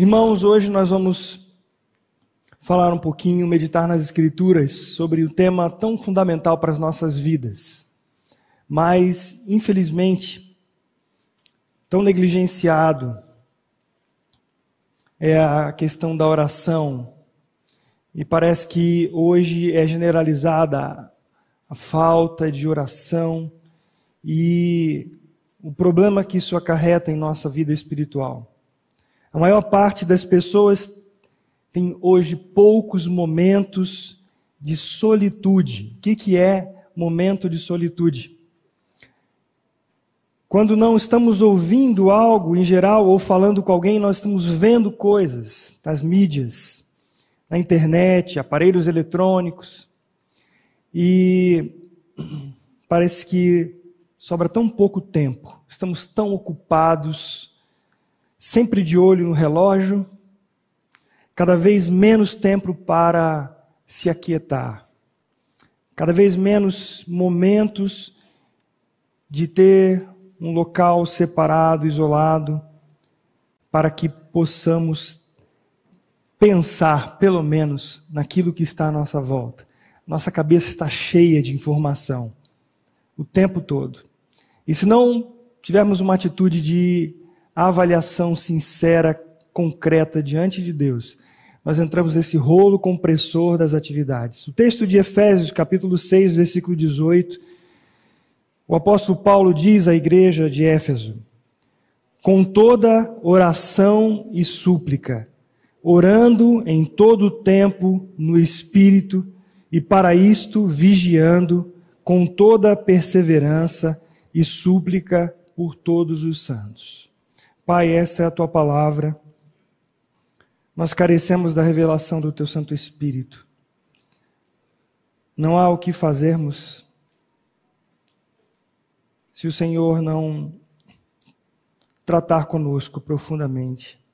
Irmãos, hoje nós vamos falar um pouquinho, meditar nas Escrituras sobre o tema tão fundamental para as nossas vidas, mas, infelizmente, tão negligenciado é a questão da oração. E parece que hoje é generalizada a falta de oração e o problema que isso acarreta em nossa vida espiritual. A maior parte das pessoas tem hoje poucos momentos de solitude. O que, que é momento de solitude? Quando não estamos ouvindo algo em geral ou falando com alguém, nós estamos vendo coisas nas mídias, na internet, aparelhos eletrônicos. E parece que sobra tão pouco tempo, estamos tão ocupados sempre de olho no relógio, cada vez menos tempo para se aquietar, cada vez menos momentos de ter um local separado, isolado, para que possamos pensar, pelo menos, naquilo que está à nossa volta. Nossa cabeça está cheia de informação o tempo todo. E se não tivermos uma atitude de avaliação sincera, concreta diante de Deus, nós entramos nesse rolo compressor das atividades. O texto de Efésios, capítulo 6, versículo 18, o apóstolo Paulo diz à igreja de Éfeso: com toda oração e súplica, orando em todo tempo no Espírito, e para isto vigiando com toda perseverança e súplica por todos os santos. Pai, essa é a tua palavra. Nós carecemos da revelação do teu Santo Espírito. Não há o que fazermos se o Senhor não tratar conosco profundamente.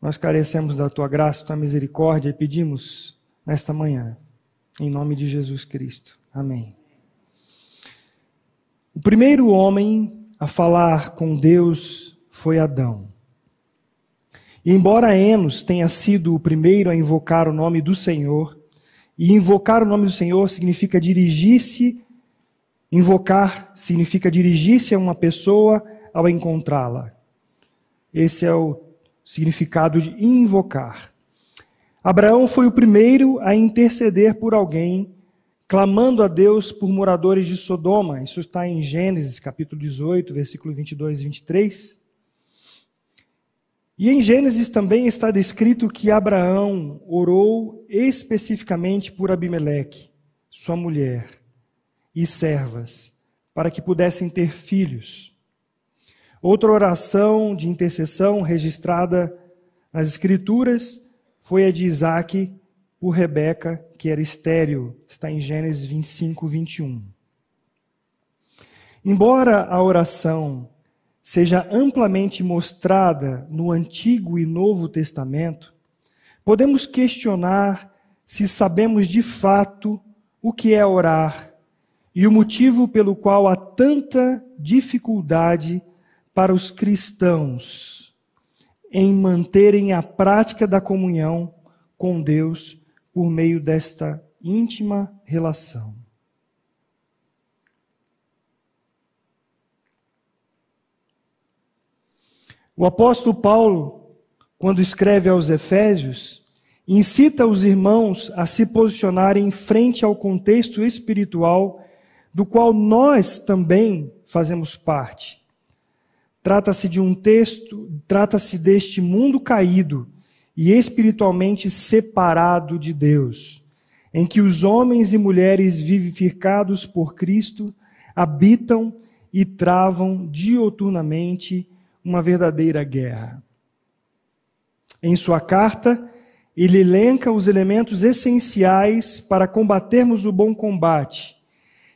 Nós carecemos da tua graça, da tua misericórdia e pedimos nesta manhã, em nome de Jesus Cristo. Amém. O primeiro homem a falar com Deus foi Adão. E embora Enos tenha sido o primeiro a invocar o nome do Senhor, e invocar o nome do Senhor significa dirigir-se, invocar significa dirigir-se a uma pessoa ao encontrá-la. Esse é o significado de invocar. Abraão foi o primeiro a interceder por alguém clamando a Deus por moradores de Sodoma. Isso está em Gênesis capítulo 18, versículo 22 e 23. E em Gênesis também está descrito que Abraão orou especificamente por Abimeleque, sua mulher, e servas, para que pudessem ter filhos. Outra oração de intercessão registrada nas Escrituras foi a de Isaac por Rebeca, que era estéril, está em Gênesis 25, 21. Embora a oração seja amplamente mostrada no Antigo e Novo Testamento, podemos questionar se sabemos de fato o que é orar e o motivo pelo qual há tanta dificuldade para os cristãos em manterem a prática da comunhão com Deus por meio desta íntima relação. O apóstolo Paulo, quando escreve aos Efésios, incita os irmãos a se posicionarem frente ao contexto espiritual do qual nós também fazemos parte. Trata-se de um texto, trata-se deste mundo caído e espiritualmente separado de Deus, em que os homens e mulheres vivificados por Cristo habitam e travam dioturnamente uma verdadeira guerra. Em sua carta, ele elenca os elementos essenciais para combatermos o bom combate,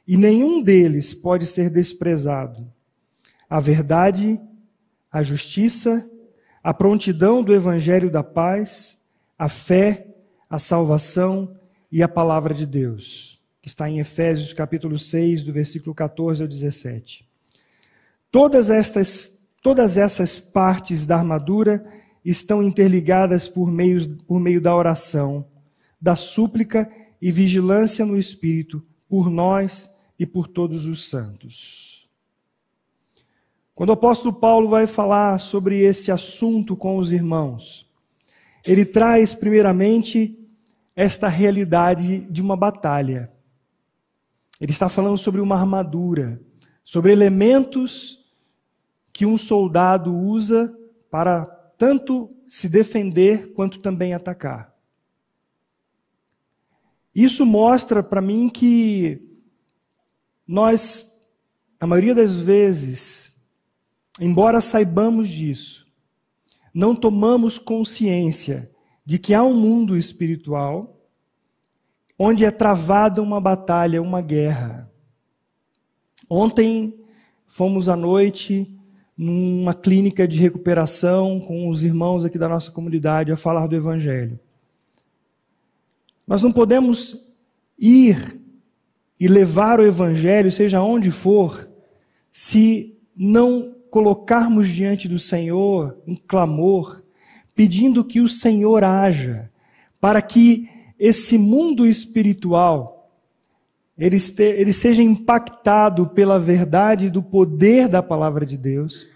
e nenhum deles pode ser desprezado: a verdade, a justiça a prontidão do evangelho da paz, a fé, a salvação e a palavra de Deus, que está em Efésios capítulo 6, do versículo 14 ao 17. Todas estas Todas essas partes da armadura estão interligadas por meio, por meio da oração, da súplica e vigilância no Espírito por nós e por todos os santos. Quando o apóstolo Paulo vai falar sobre esse assunto com os irmãos, ele traz primeiramente esta realidade de uma batalha. Ele está falando sobre uma armadura, sobre elementos que um soldado usa para tanto se defender quanto também atacar. Isso mostra para mim que nós, a maioria das vezes, embora saibamos disso, não tomamos consciência de que há um mundo espiritual onde é travada uma batalha, uma guerra. Ontem fomos à noite numa clínica de recuperação com os irmãos aqui da nossa comunidade a falar do Evangelho. Nós não podemos ir e levar o Evangelho, seja onde for, se não colocarmos diante do Senhor um clamor, pedindo que o Senhor haja, para que esse mundo espiritual ele, ele seja impactado pela verdade do poder da palavra de Deus,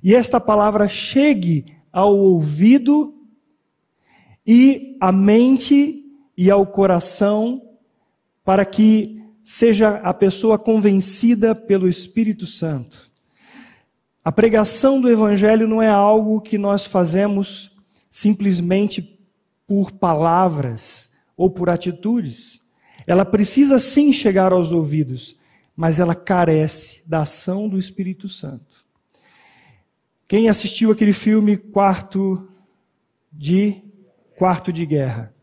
e esta palavra chegue ao ouvido e à mente e ao coração, para que seja a pessoa convencida pelo Espírito Santo. A pregação do Evangelho não é algo que nós fazemos simplesmente por palavras ou por atitudes. Ela precisa sim chegar aos ouvidos, mas ela carece da ação do Espírito Santo. Quem assistiu aquele filme Quarto de Quarto de Guerra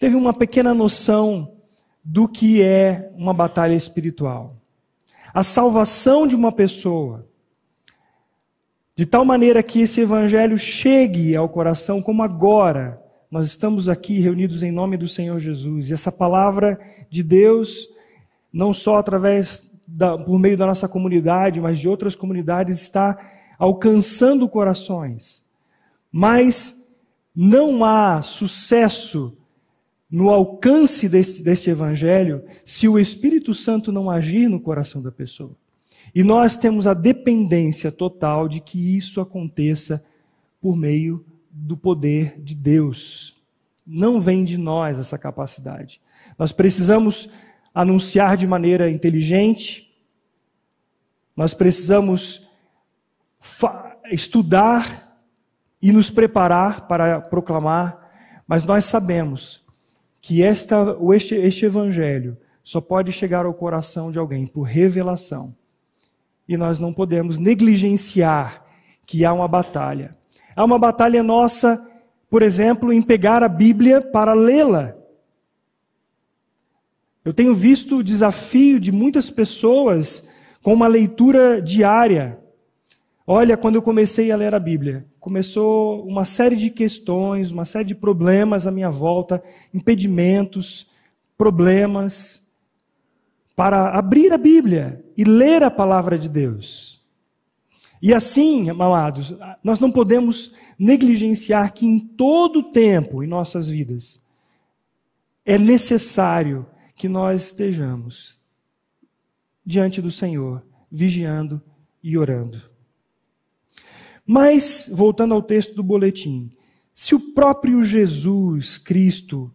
teve uma pequena noção do que é uma batalha espiritual. A salvação de uma pessoa, de tal maneira que esse evangelho chegue ao coração como agora nós estamos aqui reunidos em nome do Senhor Jesus. E essa palavra de Deus, não só através da, por meio da nossa comunidade, mas de outras comunidades, está alcançando corações. Mas não há sucesso no alcance deste, deste evangelho se o Espírito Santo não agir no coração da pessoa. E nós temos a dependência total de que isso aconteça por meio do poder de Deus. Não vem de nós essa capacidade. Nós precisamos anunciar de maneira inteligente, nós precisamos estudar e nos preparar para proclamar, mas nós sabemos que esta, este, este evangelho só pode chegar ao coração de alguém por revelação. E nós não podemos negligenciar que há uma batalha. Há uma batalha nossa, por exemplo, em pegar a Bíblia para lê-la. Eu tenho visto o desafio de muitas pessoas com uma leitura diária. Olha, quando eu comecei a ler a Bíblia, começou uma série de questões, uma série de problemas à minha volta, impedimentos, problemas, para abrir a Bíblia e ler a palavra de Deus. E assim, amados, nós não podemos negligenciar que em todo tempo em nossas vidas é necessário que nós estejamos diante do Senhor, vigiando e orando. Mas, voltando ao texto do boletim, se o próprio Jesus Cristo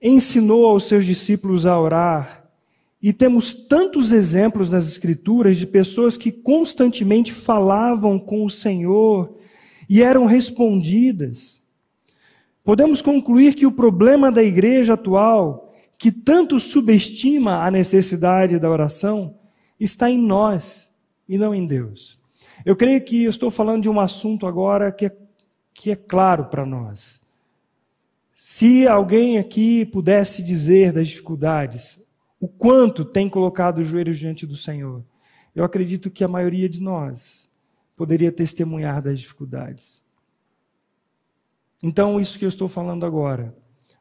ensinou aos seus discípulos a orar, e temos tantos exemplos nas Escrituras de pessoas que constantemente falavam com o Senhor e eram respondidas. Podemos concluir que o problema da igreja atual, que tanto subestima a necessidade da oração, está em nós e não em Deus. Eu creio que eu estou falando de um assunto agora que é, que é claro para nós. Se alguém aqui pudesse dizer das dificuldades, o quanto tem colocado os joelhos diante do Senhor. Eu acredito que a maioria de nós poderia testemunhar das dificuldades. Então, isso que eu estou falando agora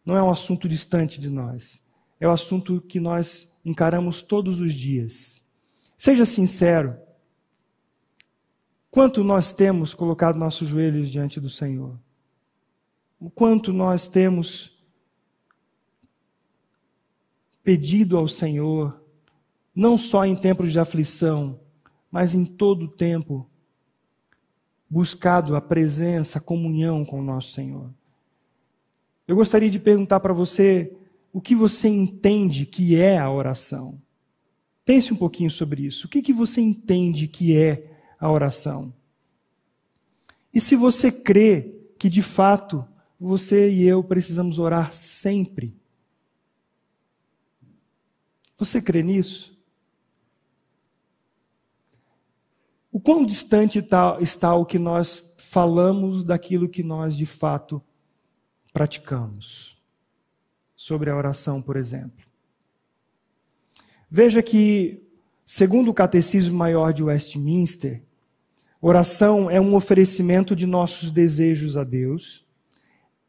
não é um assunto distante de nós, é um assunto que nós encaramos todos os dias. Seja sincero. Quanto nós temos colocado nossos joelhos diante do Senhor? O quanto nós temos pedido ao Senhor, não só em tempos de aflição, mas em todo o tempo, buscado a presença, a comunhão com o nosso Senhor. Eu gostaria de perguntar para você o que você entende que é a oração. Pense um pouquinho sobre isso. O que, que você entende que é a oração? E se você crê que de fato você e eu precisamos orar sempre, você crê nisso? O quão distante está, está o que nós falamos daquilo que nós de fato praticamos? Sobre a oração, por exemplo. Veja que, segundo o Catecismo Maior de Westminster, oração é um oferecimento de nossos desejos a Deus,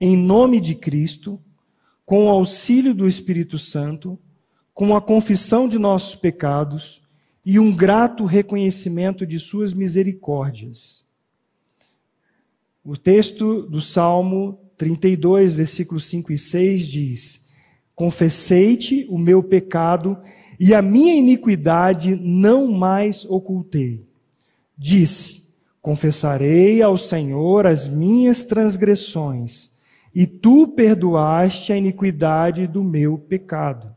em nome de Cristo, com o auxílio do Espírito Santo com a confissão de nossos pecados e um grato reconhecimento de suas misericórdias. O texto do Salmo 32, versículos 5 e 6 diz: Confessei-te o meu pecado e a minha iniquidade não mais ocultei. Disse: Confessarei ao Senhor as minhas transgressões, e tu perdoaste a iniquidade do meu pecado.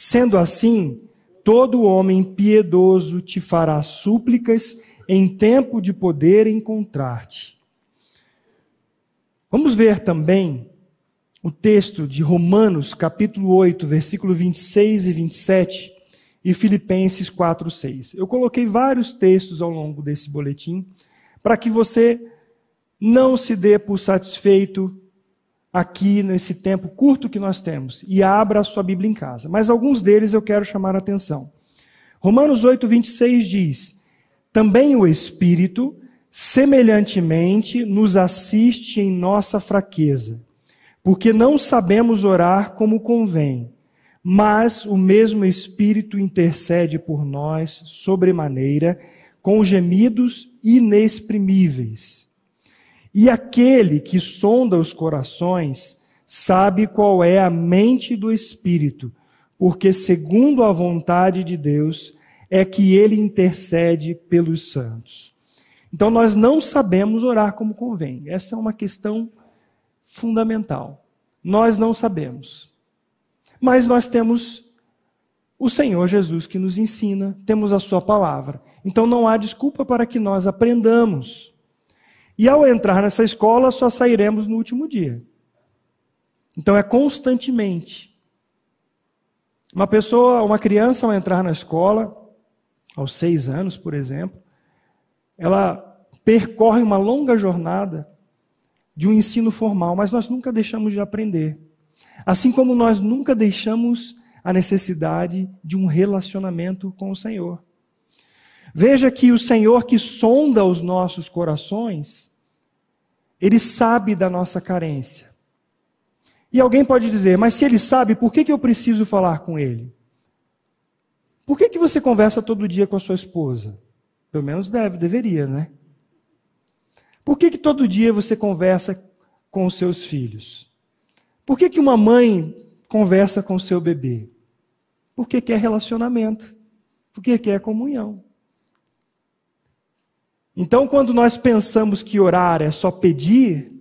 Sendo assim, todo homem piedoso te fará súplicas em tempo de poder encontrar-te. Vamos ver também o texto de Romanos, capítulo 8, versículo 26 e 27, e Filipenses 4, 6. Eu coloquei vários textos ao longo desse boletim para que você não se dê por satisfeito aqui nesse tempo curto que nós temos e abra a sua Bíblia em casa. Mas alguns deles eu quero chamar a atenção. Romanos 8, 26 diz: Também o Espírito, semelhantemente, nos assiste em nossa fraqueza, porque não sabemos orar como convém, mas o mesmo Espírito intercede por nós sobremaneira, com gemidos inexprimíveis. E aquele que sonda os corações sabe qual é a mente do Espírito, porque, segundo a vontade de Deus, é que ele intercede pelos santos. Então, nós não sabemos orar como convém. Essa é uma questão fundamental. Nós não sabemos. Mas nós temos o Senhor Jesus que nos ensina, temos a Sua palavra. Então, não há desculpa para que nós aprendamos. E ao entrar nessa escola, só sairemos no último dia. Então é constantemente. Uma pessoa, uma criança, ao entrar na escola, aos seis anos, por exemplo, ela percorre uma longa jornada de um ensino formal, mas nós nunca deixamos de aprender. Assim como nós nunca deixamos a necessidade de um relacionamento com o Senhor. Veja que o Senhor que sonda os nossos corações, ele sabe da nossa carência. E alguém pode dizer, mas se ele sabe, por que, que eu preciso falar com ele? Por que, que você conversa todo dia com a sua esposa? Pelo menos deve, deveria, né? Por que, que todo dia você conversa com os seus filhos? Por que, que uma mãe conversa com o seu bebê? Porque quer relacionamento, porque quer comunhão. Então, quando nós pensamos que orar é só pedir,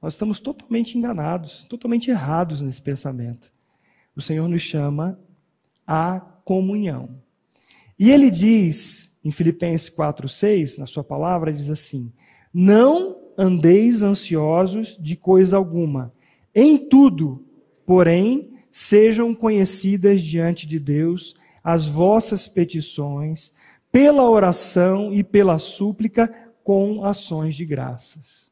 nós estamos totalmente enganados, totalmente errados nesse pensamento. O Senhor nos chama à comunhão. E ele diz, em Filipenses 4,6, na sua palavra, diz assim: Não andeis ansiosos de coisa alguma, em tudo, porém, sejam conhecidas diante de Deus as vossas petições pela oração e pela súplica com ações de graças.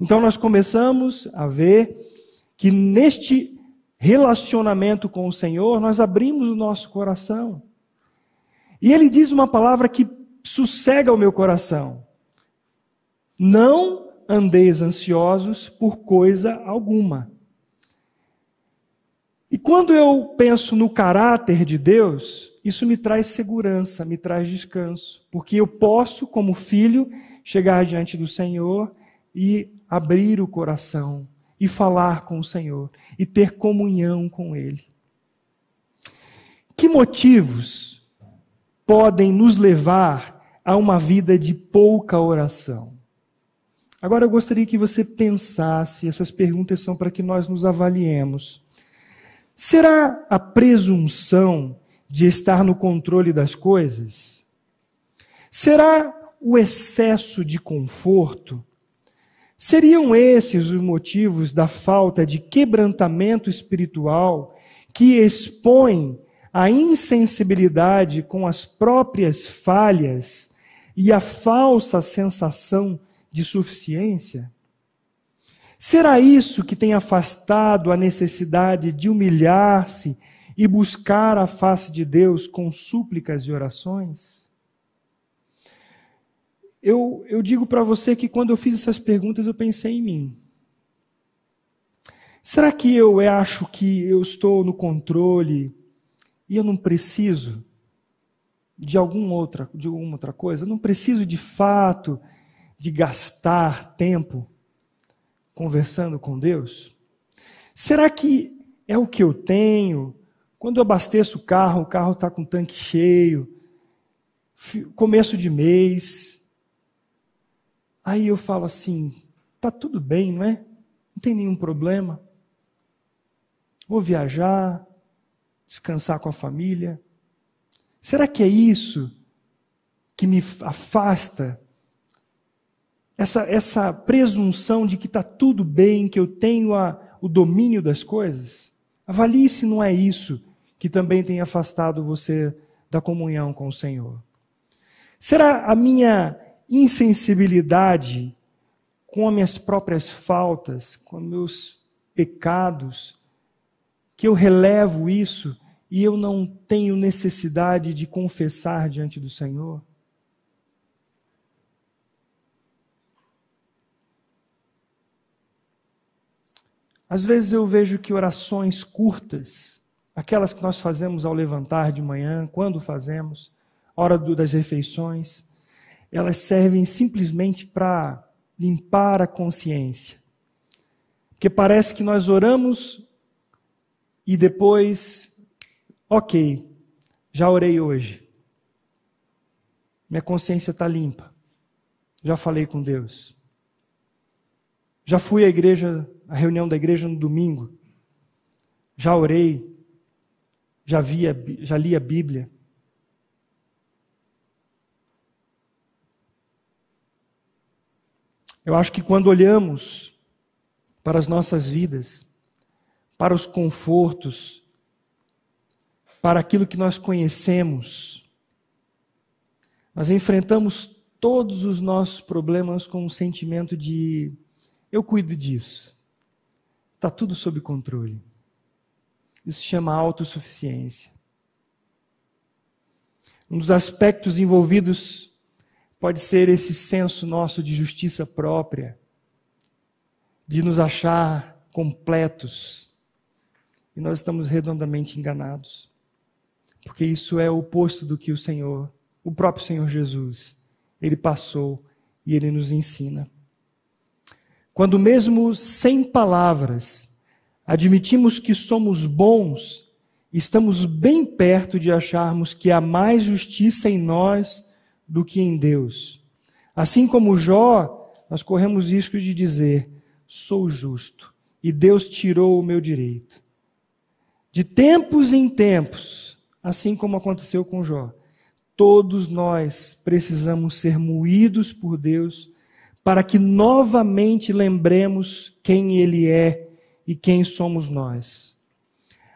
Então nós começamos a ver que neste relacionamento com o Senhor, nós abrimos o nosso coração. E ele diz uma palavra que sossega o meu coração. Não andeis ansiosos por coisa alguma. E quando eu penso no caráter de Deus, isso me traz segurança, me traz descanso, porque eu posso, como filho, chegar diante do Senhor e abrir o coração e falar com o Senhor e ter comunhão com Ele. Que motivos podem nos levar a uma vida de pouca oração? Agora eu gostaria que você pensasse, essas perguntas são para que nós nos avaliemos. Será a presunção de estar no controle das coisas? Será o excesso de conforto? Seriam esses os motivos da falta de quebrantamento espiritual que expõe a insensibilidade com as próprias falhas e a falsa sensação de suficiência? Será isso que tem afastado a necessidade de humilhar-se e buscar a face de Deus com súplicas e orações? Eu, eu digo para você que quando eu fiz essas perguntas eu pensei em mim. Será que eu acho que eu estou no controle e eu não preciso de alguma outra, de alguma outra coisa? Eu não preciso de fato de gastar tempo conversando com Deus? Será que é o que eu tenho? Quando eu abasteço o carro, o carro está com o tanque cheio, começo de mês. Aí eu falo assim: tá tudo bem, não é? Não tem nenhum problema. Vou viajar, descansar com a família. Será que é isso que me afasta essa, essa presunção de que está tudo bem, que eu tenho a, o domínio das coisas, avalie se não é isso que também tem afastado você da comunhão com o Senhor. Será a minha insensibilidade com as minhas próprias faltas, com meus pecados, que eu relevo isso e eu não tenho necessidade de confessar diante do Senhor? Às vezes eu vejo que orações curtas, aquelas que nós fazemos ao levantar de manhã, quando fazemos, hora das refeições, elas servem simplesmente para limpar a consciência. Porque parece que nós oramos e depois, ok, já orei hoje. Minha consciência está limpa. Já falei com Deus. Já fui à igreja a reunião da igreja no domingo. Já orei, já, via, já li a Bíblia. Eu acho que quando olhamos para as nossas vidas, para os confortos, para aquilo que nós conhecemos, nós enfrentamos todos os nossos problemas com um sentimento de eu cuido disso. Está tudo sob controle. Isso se chama autossuficiência. Um dos aspectos envolvidos pode ser esse senso nosso de justiça própria, de nos achar completos. E nós estamos redondamente enganados. Porque isso é o oposto do que o Senhor, o próprio Senhor Jesus, ele passou e ele nos ensina. Quando, mesmo sem palavras, admitimos que somos bons, estamos bem perto de acharmos que há mais justiça em nós do que em Deus. Assim como Jó, nós corremos risco de dizer: sou justo e Deus tirou o meu direito. De tempos em tempos, assim como aconteceu com Jó, todos nós precisamos ser moídos por Deus para que novamente lembremos quem Ele é e quem somos nós.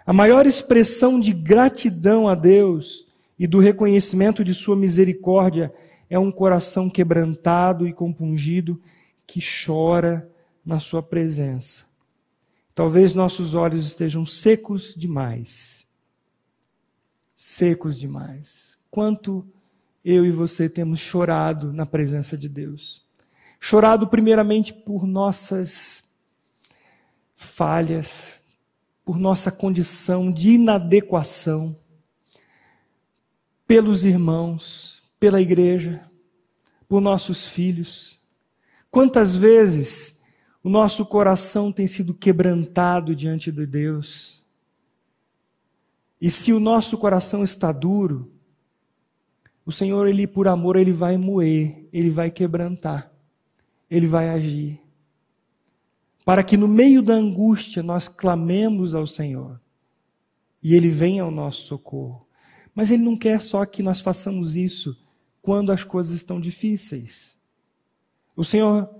A maior expressão de gratidão a Deus e do reconhecimento de Sua misericórdia é um coração quebrantado e compungido que chora na Sua presença. Talvez nossos olhos estejam secos demais. Secos demais. Quanto eu e você temos chorado na presença de Deus chorado primeiramente por nossas falhas, por nossa condição de inadequação, pelos irmãos, pela igreja, por nossos filhos. Quantas vezes o nosso coração tem sido quebrantado diante de Deus? E se o nosso coração está duro, o Senhor, ele por amor, ele vai moer, ele vai quebrantar, ele vai agir para que no meio da angústia nós clamemos ao Senhor e Ele venha ao nosso socorro. Mas Ele não quer só que nós façamos isso quando as coisas estão difíceis. O Senhor,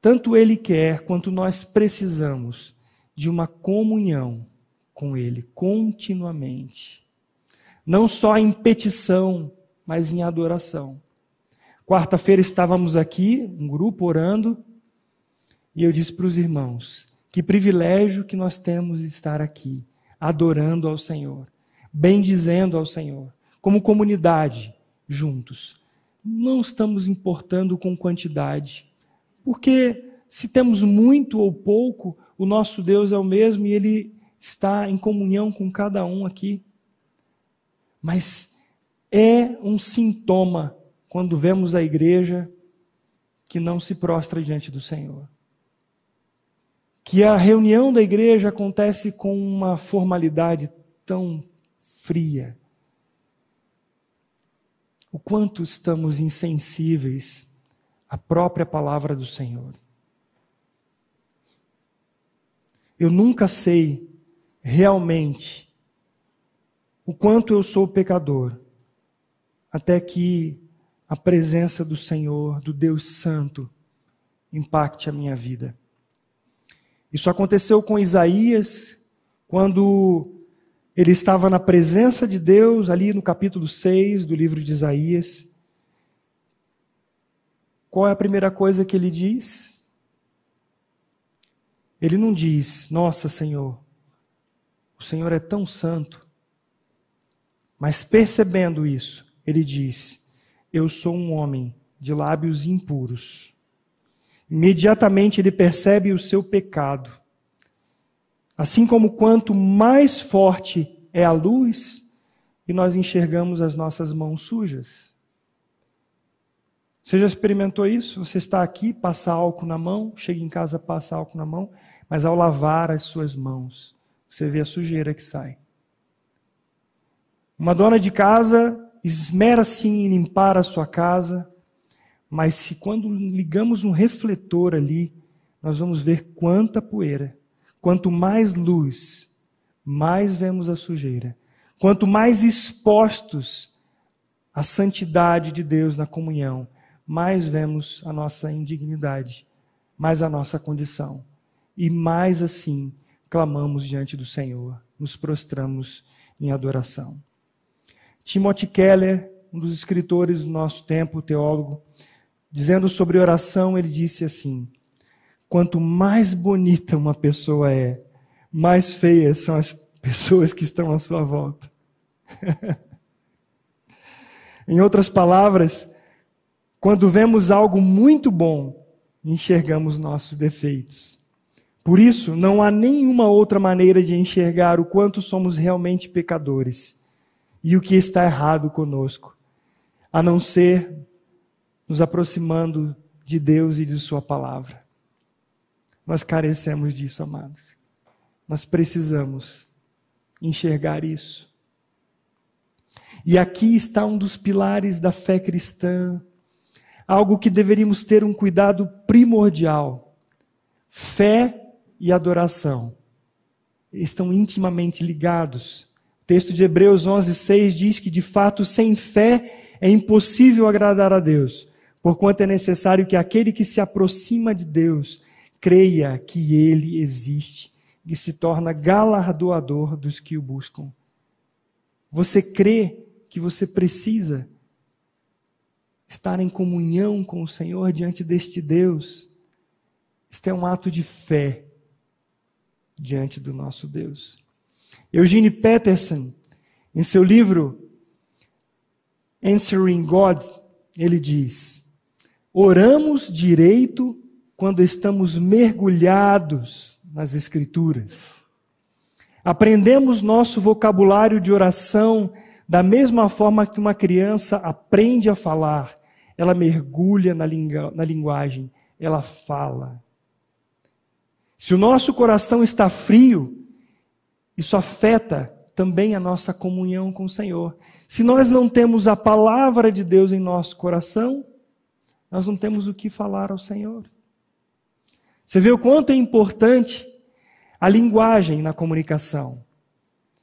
tanto Ele quer quanto nós precisamos de uma comunhão com Ele continuamente. Não só em petição, mas em adoração. Quarta-feira estávamos aqui, um grupo orando, e eu disse para os irmãos: que privilégio que nós temos de estar aqui, adorando ao Senhor, bendizendo ao Senhor, como comunidade, juntos. Não estamos importando com quantidade, porque se temos muito ou pouco, o nosso Deus é o mesmo e ele está em comunhão com cada um aqui. Mas é um sintoma quando vemos a igreja que não se prostra diante do Senhor que a reunião da igreja acontece com uma formalidade tão fria. O quanto estamos insensíveis à própria palavra do Senhor. Eu nunca sei realmente o quanto eu sou pecador, até que a presença do Senhor, do Deus Santo, impacte a minha vida. Isso aconteceu com Isaías, quando ele estava na presença de Deus, ali no capítulo 6 do livro de Isaías. Qual é a primeira coisa que ele diz? Ele não diz, Nossa Senhor, o Senhor é tão santo. Mas percebendo isso, ele diz: Eu sou um homem de lábios impuros imediatamente ele percebe o seu pecado. Assim como quanto mais forte é a luz, e nós enxergamos as nossas mãos sujas. Você já experimentou isso? Você está aqui, passa álcool na mão, chega em casa, passa álcool na mão, mas ao lavar as suas mãos, você vê a sujeira que sai. Uma dona de casa esmera-se em limpar a sua casa, mas se quando ligamos um refletor ali, nós vamos ver quanta poeira. Quanto mais luz, mais vemos a sujeira. Quanto mais expostos à santidade de Deus na comunhão, mais vemos a nossa indignidade, mais a nossa condição. E mais assim clamamos diante do Senhor, nos prostramos em adoração. Timothy Keller, um dos escritores do nosso tempo, teólogo, Dizendo sobre oração, ele disse assim: Quanto mais bonita uma pessoa é, mais feias são as pessoas que estão à sua volta. em outras palavras, quando vemos algo muito bom, enxergamos nossos defeitos. Por isso, não há nenhuma outra maneira de enxergar o quanto somos realmente pecadores e o que está errado conosco, a não ser nos aproximando de Deus e de Sua palavra. Nós carecemos disso, amados. Nós precisamos enxergar isso. E aqui está um dos pilares da fé cristã, algo que deveríamos ter um cuidado primordial. Fé e adoração estão intimamente ligados. O texto de Hebreus 11:6 diz que de fato sem fé é impossível agradar a Deus porquanto é necessário que aquele que se aproxima de Deus creia que ele existe e se torna galardoador dos que o buscam. Você crê que você precisa estar em comunhão com o Senhor diante deste Deus? Este é um ato de fé diante do nosso Deus. Eugene Peterson, em seu livro Answering God, ele diz: Oramos direito quando estamos mergulhados nas Escrituras. Aprendemos nosso vocabulário de oração da mesma forma que uma criança aprende a falar. Ela mergulha na, na linguagem, ela fala. Se o nosso coração está frio, isso afeta também a nossa comunhão com o Senhor. Se nós não temos a palavra de Deus em nosso coração, nós não temos o que falar ao Senhor. Você vê o quanto é importante a linguagem na comunicação.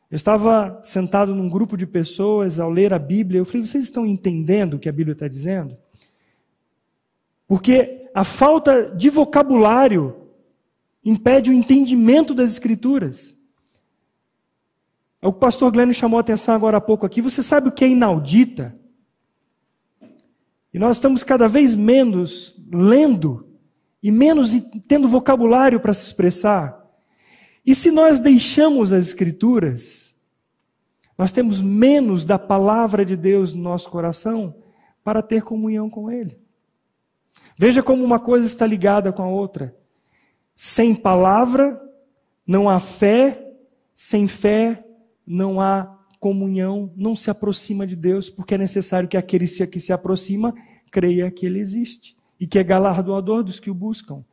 Eu estava sentado num grupo de pessoas ao ler a Bíblia, eu falei: vocês estão entendendo o que a Bíblia está dizendo? Porque a falta de vocabulário impede o entendimento das Escrituras. É o pastor Glenn chamou a atenção agora há pouco aqui. Você sabe o que é inaudita? E nós estamos cada vez menos lendo e menos tendo vocabulário para se expressar. E se nós deixamos as Escrituras, nós temos menos da palavra de Deus no nosso coração para ter comunhão com Ele. Veja como uma coisa está ligada com a outra. Sem palavra não há fé, sem fé não há comunhão, não se aproxima de Deus, porque é necessário que aquele que se aproxima creia que Ele existe e que é galardoador dos que o buscam.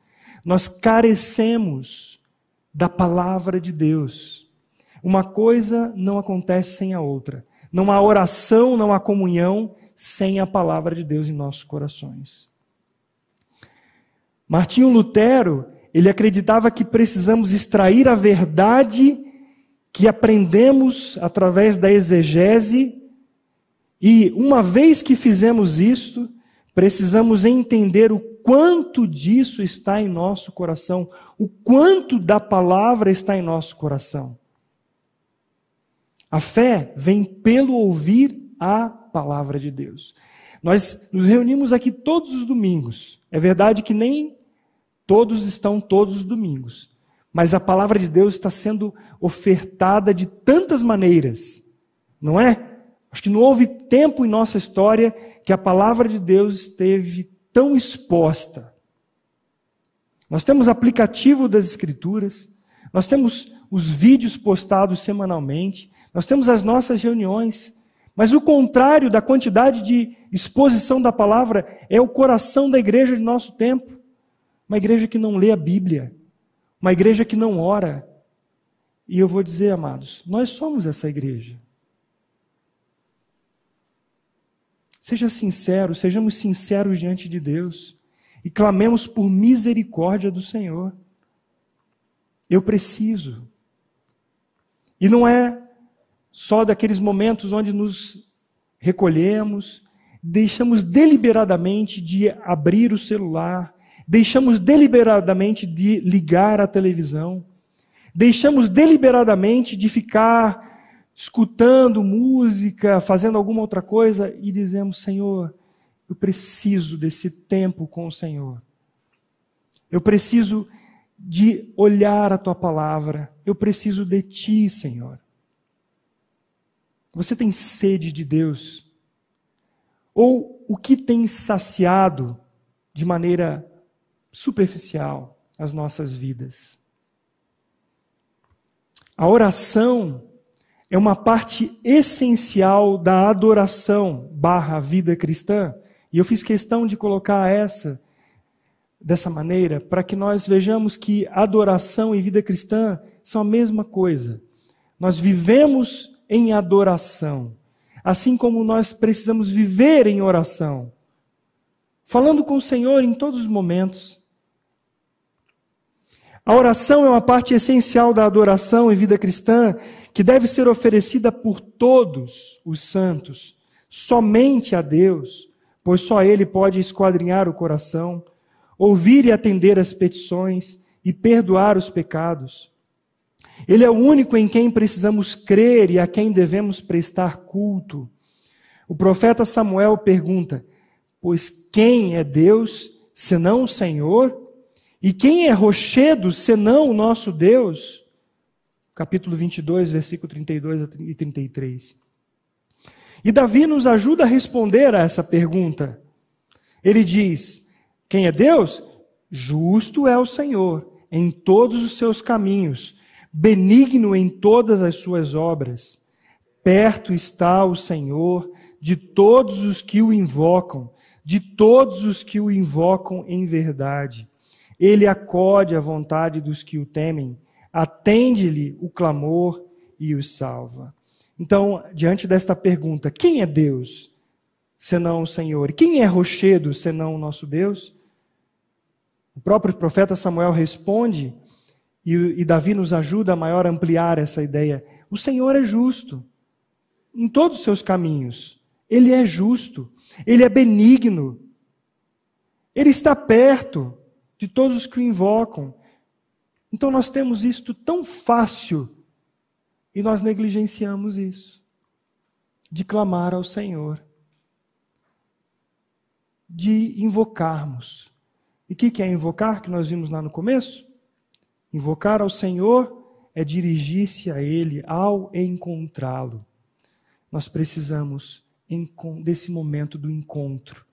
Nós carecemos da palavra de Deus. Uma coisa não acontece sem a outra. Não há oração, não há comunhão sem a palavra de Deus em nossos corações. Martinho Lutero, ele acreditava que precisamos extrair a verdade que aprendemos através da exegese, e uma vez que fizemos isto, precisamos entender o quanto disso está em nosso coração, o quanto da palavra está em nosso coração. A fé vem pelo ouvir a palavra de Deus. Nós nos reunimos aqui todos os domingos. É verdade que nem todos estão todos os domingos, mas a palavra de Deus está sendo ofertada de tantas maneiras, não é? Acho que não houve tempo em nossa história que a palavra de Deus esteve tão exposta. Nós temos aplicativo das Escrituras, nós temos os vídeos postados semanalmente, nós temos as nossas reuniões, mas o contrário da quantidade de exposição da palavra é o coração da igreja de nosso tempo. Uma igreja que não lê a Bíblia, uma igreja que não ora. E eu vou dizer, amados, nós somos essa igreja. Seja sincero, sejamos sinceros diante de Deus e clamemos por misericórdia do Senhor. Eu preciso. E não é só daqueles momentos onde nos recolhemos, deixamos deliberadamente de abrir o celular, deixamos deliberadamente de ligar a televisão, deixamos deliberadamente de ficar escutando música, fazendo alguma outra coisa e dizemos: Senhor, eu preciso desse tempo com o Senhor. Eu preciso de olhar a tua palavra. Eu preciso de ti, Senhor. Você tem sede de Deus? Ou o que tem saciado de maneira superficial as nossas vidas? A oração é uma parte essencial da adoração barra vida cristã. E eu fiz questão de colocar essa dessa maneira para que nós vejamos que adoração e vida cristã são a mesma coisa. Nós vivemos em adoração, assim como nós precisamos viver em oração, falando com o Senhor em todos os momentos. A oração é uma parte essencial da adoração e vida cristã que deve ser oferecida por todos os santos, somente a Deus, pois só Ele pode esquadrinhar o coração, ouvir e atender as petições e perdoar os pecados. Ele é o único em quem precisamos crer e a quem devemos prestar culto. O profeta Samuel pergunta: Pois quem é Deus senão o Senhor? E quem é rochedo senão o nosso Deus? Capítulo 22, versículo 32 e 33. E Davi nos ajuda a responder a essa pergunta. Ele diz: Quem é Deus? Justo é o Senhor em todos os seus caminhos, benigno em todas as suas obras. Perto está o Senhor de todos os que o invocam, de todos os que o invocam em verdade. Ele acode à vontade dos que o temem, atende-lhe o clamor e os salva. Então, diante desta pergunta, quem é Deus senão o Senhor? Quem é rochedo senão o nosso Deus? O próprio profeta Samuel responde, e, e Davi nos ajuda a maior ampliar essa ideia. O Senhor é justo em todos os seus caminhos. Ele é justo, ele é benigno, ele está perto de todos os que o invocam. Então nós temos isto tão fácil e nós negligenciamos isso. De clamar ao Senhor. De invocarmos. E o que é invocar, que nós vimos lá no começo? Invocar ao Senhor é dirigir-se a Ele ao encontrá-lo. Nós precisamos desse momento do encontro,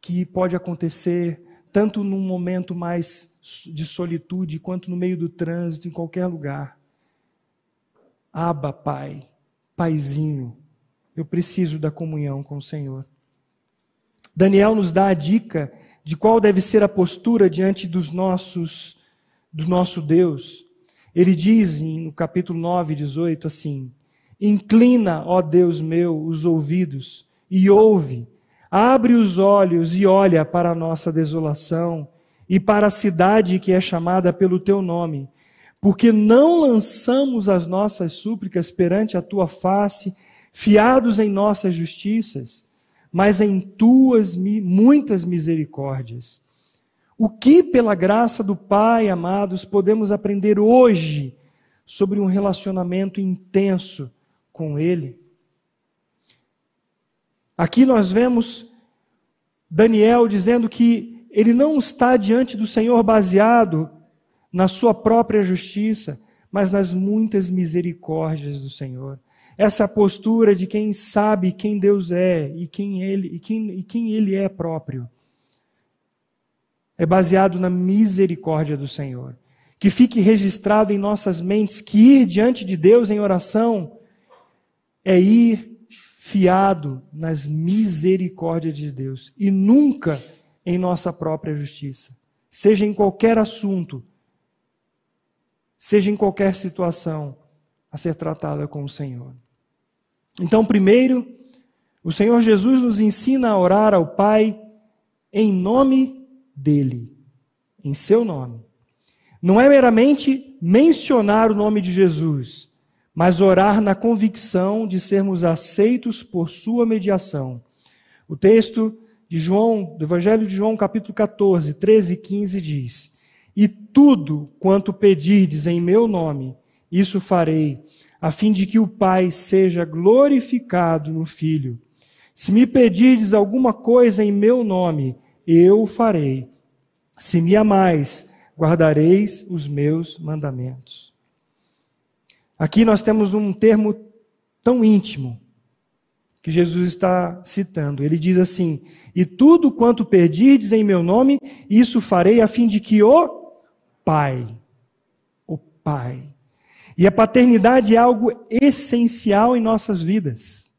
que pode acontecer tanto num momento mais de solitude, quanto no meio do trânsito, em qualquer lugar. Aba, Pai, Paizinho, eu preciso da comunhão com o Senhor. Daniel nos dá a dica de qual deve ser a postura diante dos nossos do nosso Deus. Ele diz no capítulo 9, 18 assim: Inclina, ó Deus meu, os ouvidos e ouve. Abre os olhos e olha para a nossa desolação e para a cidade que é chamada pelo teu nome porque não lançamos as nossas súplicas perante a tua face, fiados em nossas justiças, mas em tuas muitas misericórdias. O que, pela graça do Pai, amados, podemos aprender hoje sobre um relacionamento intenso com Ele? Aqui nós vemos Daniel dizendo que ele não está diante do Senhor baseado na sua própria justiça, mas nas muitas misericórdias do Senhor. Essa postura de quem sabe quem Deus é e quem ele, e quem, e quem ele é próprio é baseado na misericórdia do Senhor. Que fique registrado em nossas mentes que ir diante de Deus em oração é ir fiado nas misericórdias de Deus e nunca em nossa própria justiça. Seja em qualquer assunto, seja em qualquer situação, a ser tratada com o Senhor. Então, primeiro, o Senhor Jesus nos ensina a orar ao Pai em nome dele, em seu nome. Não é meramente mencionar o nome de Jesus, mas orar na convicção de sermos aceitos por sua mediação. O texto de João, do Evangelho de João, capítulo 14, 13 e 15 diz: e tudo quanto pedirdes em meu nome, isso farei, a fim de que o Pai seja glorificado no Filho. Se me pedirdes alguma coisa em meu nome, eu farei. Se me amais, guardareis os meus mandamentos. Aqui nós temos um termo tão íntimo que Jesus está citando. Ele diz assim: E tudo quanto pedirdes em meu nome, isso farei, a fim de que o Pai. O Pai. E a paternidade é algo essencial em nossas vidas.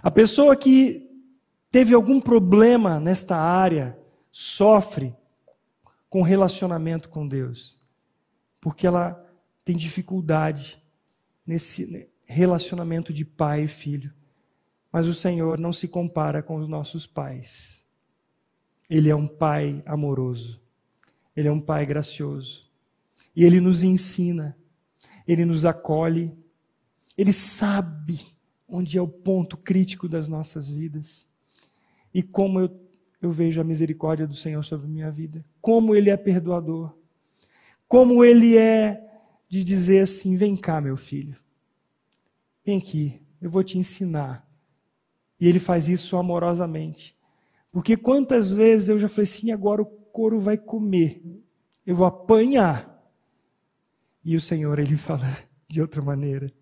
A pessoa que teve algum problema nesta área sofre com relacionamento com Deus, porque ela tem dificuldade nesse relacionamento de pai e filho. Mas o Senhor não se compara com os nossos pais. Ele é um pai amoroso. Ele é um Pai gracioso. E Ele nos ensina, Ele nos acolhe, Ele sabe onde é o ponto crítico das nossas vidas. E como eu, eu vejo a misericórdia do Senhor sobre minha vida. Como Ele é perdoador. Como Ele é de dizer assim: vem cá, meu filho. Vem aqui, eu vou te ensinar. E Ele faz isso amorosamente. Porque quantas vezes eu já falei assim, agora o couro vai comer, eu vou apanhar. E o Senhor, ele fala de outra maneira.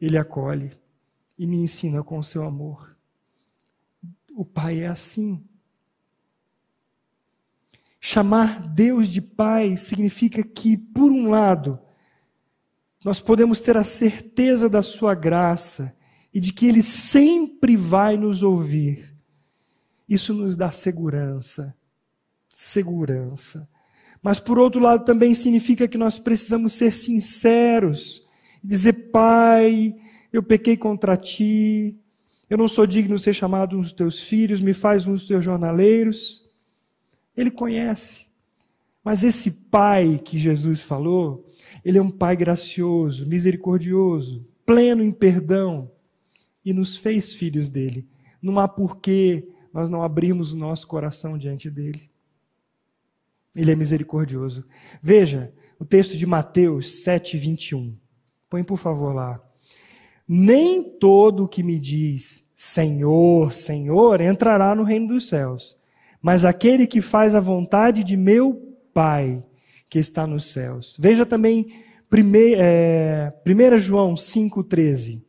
Ele acolhe e me ensina com o seu amor. O Pai é assim. Chamar Deus de Pai significa que, por um lado, nós podemos ter a certeza da Sua graça e de que Ele sempre vai nos ouvir. Isso nos dá segurança. Segurança. Mas, por outro lado, também significa que nós precisamos ser sinceros, dizer: Pai, eu pequei contra ti, eu não sou digno de ser chamado um dos teus filhos, me faz um dos teus jornaleiros. Ele conhece. Mas esse Pai que Jesus falou, ele é um Pai gracioso, misericordioso, pleno em perdão e nos fez filhos dele. Não há porquê nós não abrirmos o nosso coração diante dele. Ele é misericordioso. Veja o texto de Mateus 7, 21. Põe por favor lá. Nem todo o que me diz Senhor, Senhor entrará no reino dos céus, mas aquele que faz a vontade de meu Pai que está nos céus. Veja também 1 é, João 5,13.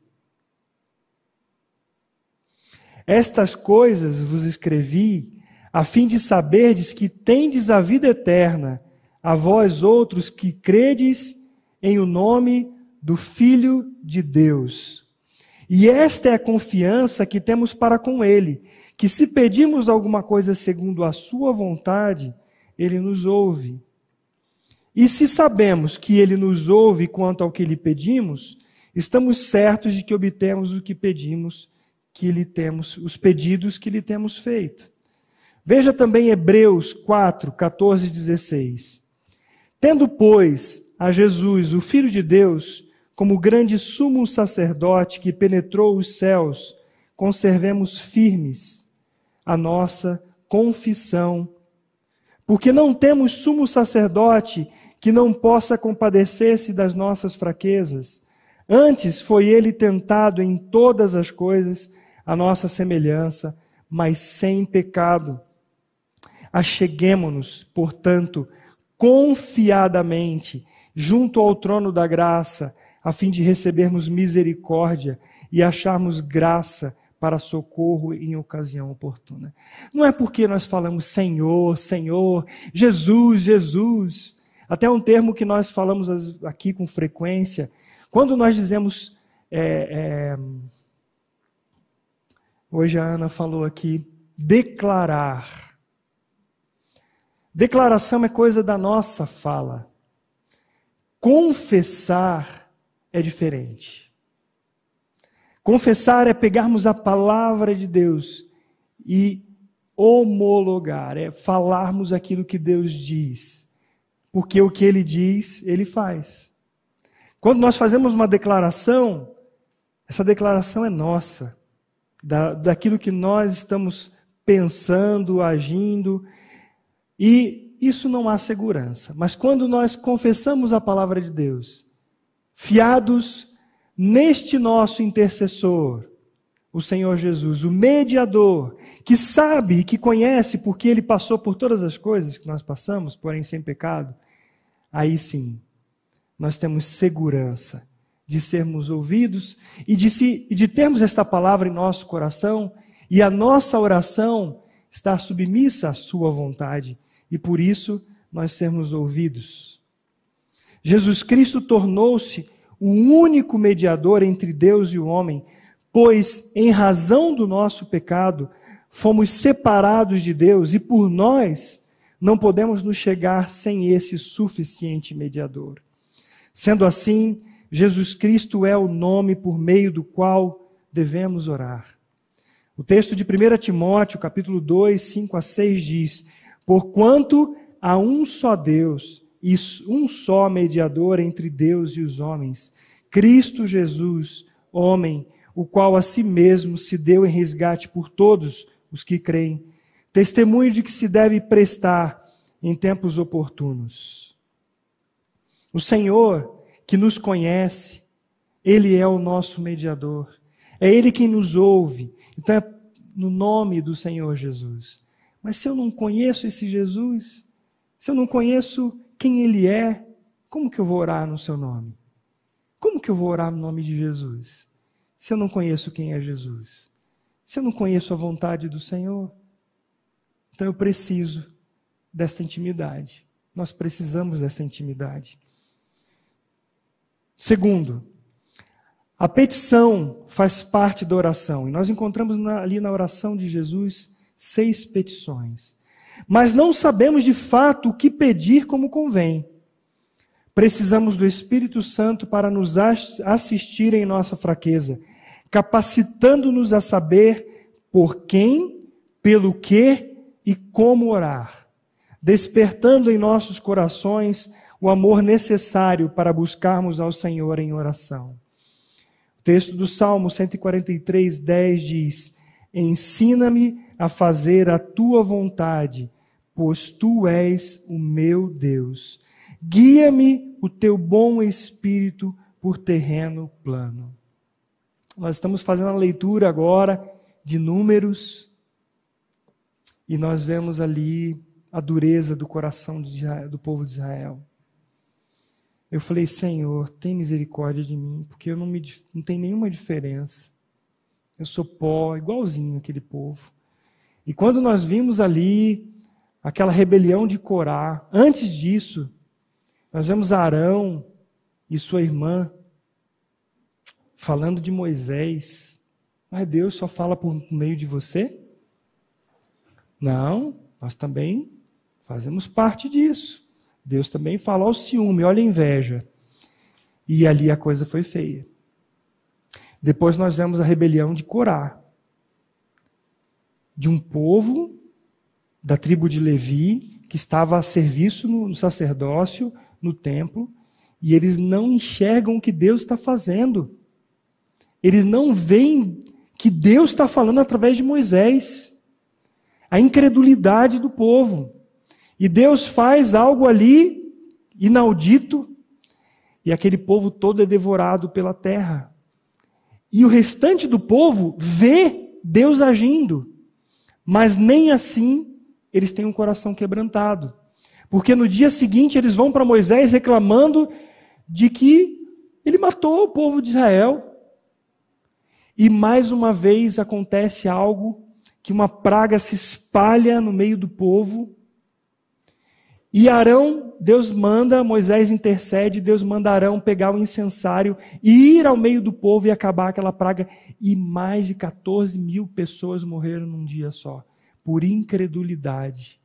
Estas coisas vos escrevi a fim de saberdes que tendes a vida eterna, a vós outros que credes em o nome do Filho de Deus. E esta é a confiança que temos para com Ele, que se pedimos alguma coisa segundo a Sua vontade, Ele nos ouve. E se sabemos que Ele nos ouve quanto ao que lhe pedimos, estamos certos de que obtemos o que pedimos, que lhe temos, os pedidos que lhe temos feito. Veja também Hebreus 4, 14 e 16. Tendo, pois, a Jesus, o Filho de Deus, como grande sumo sacerdote que penetrou os céus, conservemos firmes a nossa confissão. Porque não temos sumo sacerdote que não possa compadecer-se das nossas fraquezas. Antes foi ele tentado em todas as coisas, a nossa semelhança, mas sem pecado. Acheguemo-nos, portanto, confiadamente junto ao trono da graça, a fim de recebermos misericórdia e acharmos graça para socorro em ocasião oportuna. Não é porque nós falamos Senhor, Senhor, Jesus, Jesus. Até um termo que nós falamos aqui com frequência. Quando nós dizemos. É, é, hoje a Ana falou aqui, declarar. Declaração é coisa da nossa fala. Confessar é diferente. Confessar é pegarmos a palavra de Deus e homologar, é falarmos aquilo que Deus diz. Porque o que ele diz, ele faz. Quando nós fazemos uma declaração, essa declaração é nossa, da, daquilo que nós estamos pensando, agindo, e isso não há segurança. Mas quando nós confessamos a palavra de Deus, fiados neste nosso intercessor, o Senhor Jesus, o mediador, que sabe e que conhece porque ele passou por todas as coisas que nós passamos, porém sem pecado, aí sim, nós temos segurança de sermos ouvidos e de, se, de termos esta palavra em nosso coração e a nossa oração está submissa à Sua vontade e por isso nós sermos ouvidos. Jesus Cristo tornou-se o único mediador entre Deus e o homem, pois, em razão do nosso pecado, fomos separados de Deus e por nós não podemos nos chegar sem esse suficiente mediador. Sendo assim, Jesus Cristo é o nome por meio do qual devemos orar. O texto de 1 Timóteo, capítulo 2, 5 a 6 diz: Porquanto há um só Deus e um só mediador entre Deus e os homens, Cristo Jesus, homem, o qual a si mesmo se deu em resgate por todos os que creem, testemunho de que se deve prestar em tempos oportunos. O Senhor, que nos conhece, Ele é o nosso mediador. É Ele quem nos ouve. Então é no nome do Senhor Jesus. Mas se eu não conheço esse Jesus, se eu não conheço quem ele é, como que eu vou orar no seu nome? Como que eu vou orar no nome de Jesus? Se eu não conheço quem é Jesus? Se eu não conheço a vontade do Senhor? Então eu preciso desta intimidade. Nós precisamos dessa intimidade. Segundo, a petição faz parte da oração. E nós encontramos na, ali na oração de Jesus seis petições. Mas não sabemos de fato o que pedir como convém. Precisamos do Espírito Santo para nos assistir em nossa fraqueza, capacitando-nos a saber por quem, pelo que e como orar, despertando em nossos corações o amor necessário para buscarmos ao Senhor em oração. O texto do Salmo 143, 10 diz: Ensina-me a fazer a tua vontade, pois tu és o meu Deus. Guia-me o teu bom espírito por terreno plano. Nós estamos fazendo a leitura agora de Números e nós vemos ali a dureza do coração do povo de Israel. Eu falei, Senhor, tem misericórdia de mim, porque eu não, me, não tem nenhuma diferença. Eu sou pó, igualzinho aquele povo. E quando nós vimos ali aquela rebelião de Corá, antes disso, nós vemos Arão e sua irmã falando de Moisés. Mas Deus só fala por meio de você? Não, nós também fazemos parte disso. Deus também fala ao ciúme, olha a inveja. E ali a coisa foi feia. Depois nós vemos a rebelião de Corá, de um povo da tribo de Levi que estava a serviço no sacerdócio, no templo, e eles não enxergam o que Deus está fazendo. Eles não veem que Deus está falando através de Moisés. A incredulidade do povo. E Deus faz algo ali inaudito, e aquele povo todo é devorado pela terra. E o restante do povo vê Deus agindo, mas nem assim eles têm um coração quebrantado. Porque no dia seguinte eles vão para Moisés reclamando de que ele matou o povo de Israel. E mais uma vez acontece algo que uma praga se espalha no meio do povo e Arão, Deus manda, Moisés intercede, Deus manda Arão pegar o incensário e ir ao meio do povo e acabar aquela praga. E mais de 14 mil pessoas morreram num dia só, por incredulidade.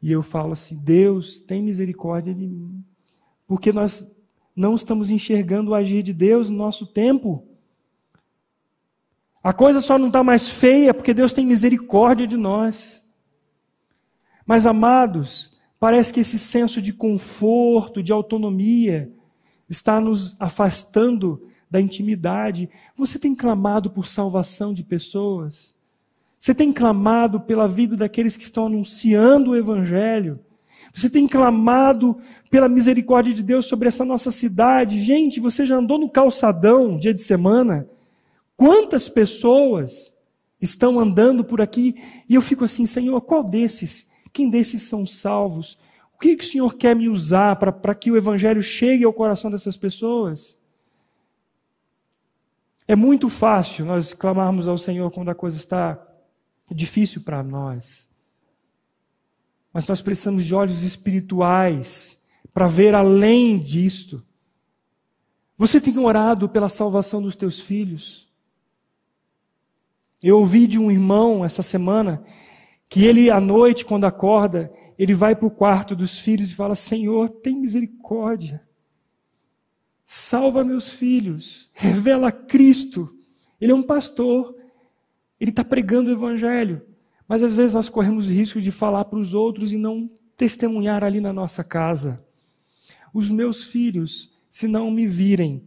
E eu falo assim: Deus, tem misericórdia de mim, porque nós não estamos enxergando o agir de Deus no nosso tempo. A coisa só não está mais feia porque Deus tem misericórdia de nós. Mas, amados, Parece que esse senso de conforto, de autonomia, está nos afastando da intimidade. Você tem clamado por salvação de pessoas? Você tem clamado pela vida daqueles que estão anunciando o Evangelho? Você tem clamado pela misericórdia de Deus sobre essa nossa cidade? Gente, você já andou no calçadão dia de semana? Quantas pessoas estão andando por aqui? E eu fico assim, Senhor, qual desses quem desses são salvos? O que, que o Senhor quer me usar para que o Evangelho chegue ao coração dessas pessoas? É muito fácil nós clamarmos ao Senhor quando a coisa está difícil para nós. Mas nós precisamos de olhos espirituais para ver além disto. Você tem orado pela salvação dos teus filhos? Eu ouvi de um irmão essa semana que ele, à noite, quando acorda, ele vai para o quarto dos filhos e fala: Senhor, tem misericórdia. Salva meus filhos. Revela Cristo. Ele é um pastor. Ele está pregando o Evangelho. Mas às vezes nós corremos risco de falar para os outros e não testemunhar ali na nossa casa. Os meus filhos, se não me virem,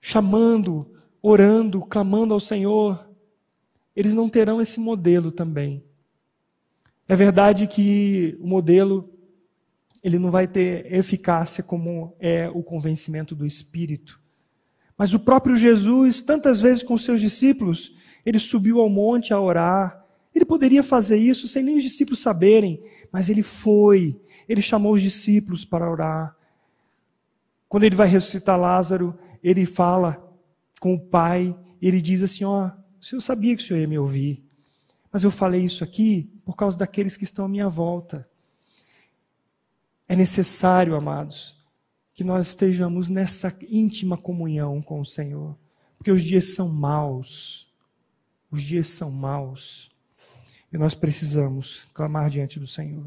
chamando, orando, clamando ao Senhor, eles não terão esse modelo também. É verdade que o modelo ele não vai ter eficácia como é o convencimento do Espírito. Mas o próprio Jesus, tantas vezes com seus discípulos, ele subiu ao monte a orar. Ele poderia fazer isso sem nem os discípulos saberem, mas ele foi. Ele chamou os discípulos para orar. Quando ele vai ressuscitar Lázaro, ele fala com o Pai, ele diz assim: Ó, o Senhor sabia que o Senhor ia me ouvir. Mas eu falei isso aqui por causa daqueles que estão à minha volta. É necessário, amados, que nós estejamos nessa íntima comunhão com o Senhor, porque os dias são maus. Os dias são maus. E nós precisamos clamar diante do Senhor.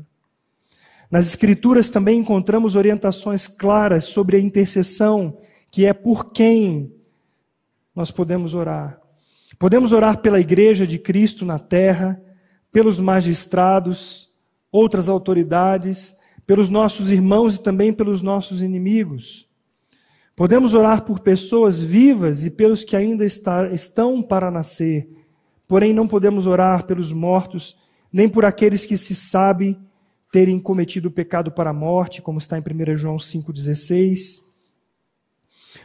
Nas Escrituras também encontramos orientações claras sobre a intercessão, que é por quem nós podemos orar. Podemos orar pela Igreja de Cristo na terra, pelos magistrados, outras autoridades, pelos nossos irmãos e também pelos nossos inimigos. Podemos orar por pessoas vivas e pelos que ainda está, estão para nascer, porém não podemos orar pelos mortos, nem por aqueles que se sabe terem cometido o pecado para a morte, como está em 1 João 5,16.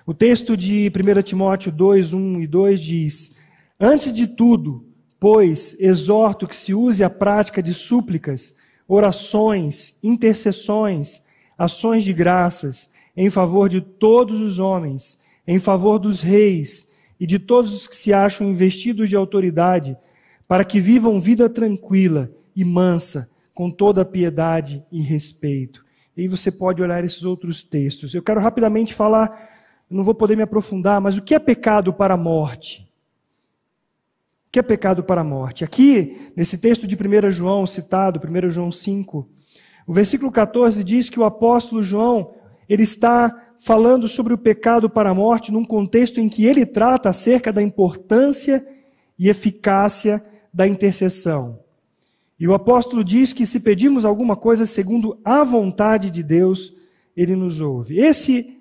O texto de 1 Timóteo 2, 1 e 2 diz: Antes de tudo, pois, exorto que se use a prática de súplicas, orações, intercessões, ações de graças, em favor de todos os homens, em favor dos reis e de todos os que se acham investidos de autoridade, para que vivam vida tranquila e mansa, com toda piedade e respeito. E aí você pode olhar esses outros textos. Eu quero rapidamente falar, não vou poder me aprofundar, mas o que é pecado para a morte? Que é pecado para a morte? Aqui, nesse texto de 1 João citado, 1 João 5, o versículo 14 diz que o apóstolo João, ele está falando sobre o pecado para a morte num contexto em que ele trata acerca da importância e eficácia da intercessão. E o apóstolo diz que se pedimos alguma coisa segundo a vontade de Deus, ele nos ouve. Esse